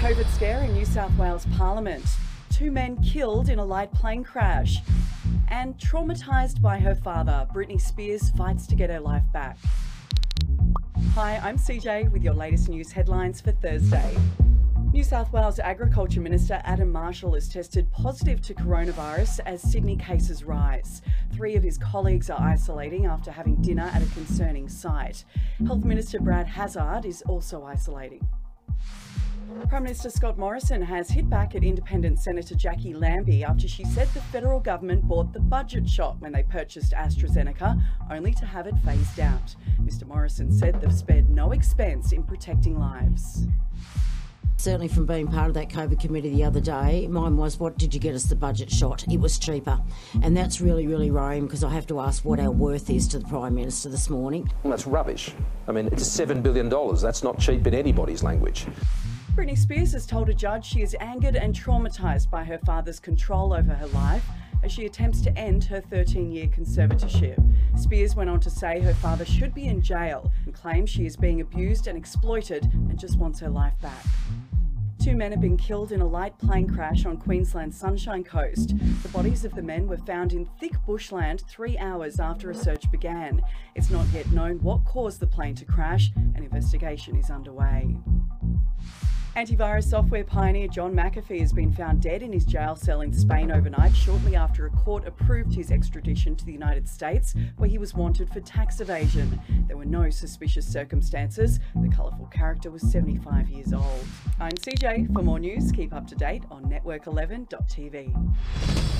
COVID scare in New South Wales Parliament. Two men killed in a light plane crash. And traumatised by her father, Britney Spears fights to get her life back. Hi, I'm CJ with your latest news headlines for Thursday. New South Wales Agriculture Minister Adam Marshall has tested positive to coronavirus as Sydney cases rise. Three of his colleagues are isolating after having dinner at a concerning site. Health Minister Brad Hazzard is also isolating. Prime Minister Scott Morrison has hit back at Independent Senator Jacqui Lambie after she said the federal government bought the budget shot when they purchased AstraZeneca, only to have it phased out. Mr Morrison said they've spared no expense in protecting lives. Certainly, from being part of that COVID committee the other day, mine was, what did you get us the budget shot? It was cheaper. And that's really, really worrying because I have to ask what our worth is to the Prime Minister this morning. Well, that's rubbish. I mean, it's $7 billion. That's not cheap in anybody's language. Britney Spears has told a judge she is angered and traumatised by her father's control over her life as she attempts to end her 13 year conservatorship. Spears went on to say her father should be in jail and claims she is being abused and exploited and just wants her life back. Two men have been killed in a light plane crash on Queensland's Sunshine Coast. The bodies of the men were found in thick bushland three hours after a search began. It's not yet known what caused the plane to crash. An investigation is underway. Antivirus software pioneer John McAfee has been found dead in his jail cell in Spain overnight, shortly after a court approved his extradition to the United States, where he was wanted for tax evasion. There were no suspicious circumstances. The colourful character was 75 years old. I'm CJ. For more news, keep up to date on network11.tv.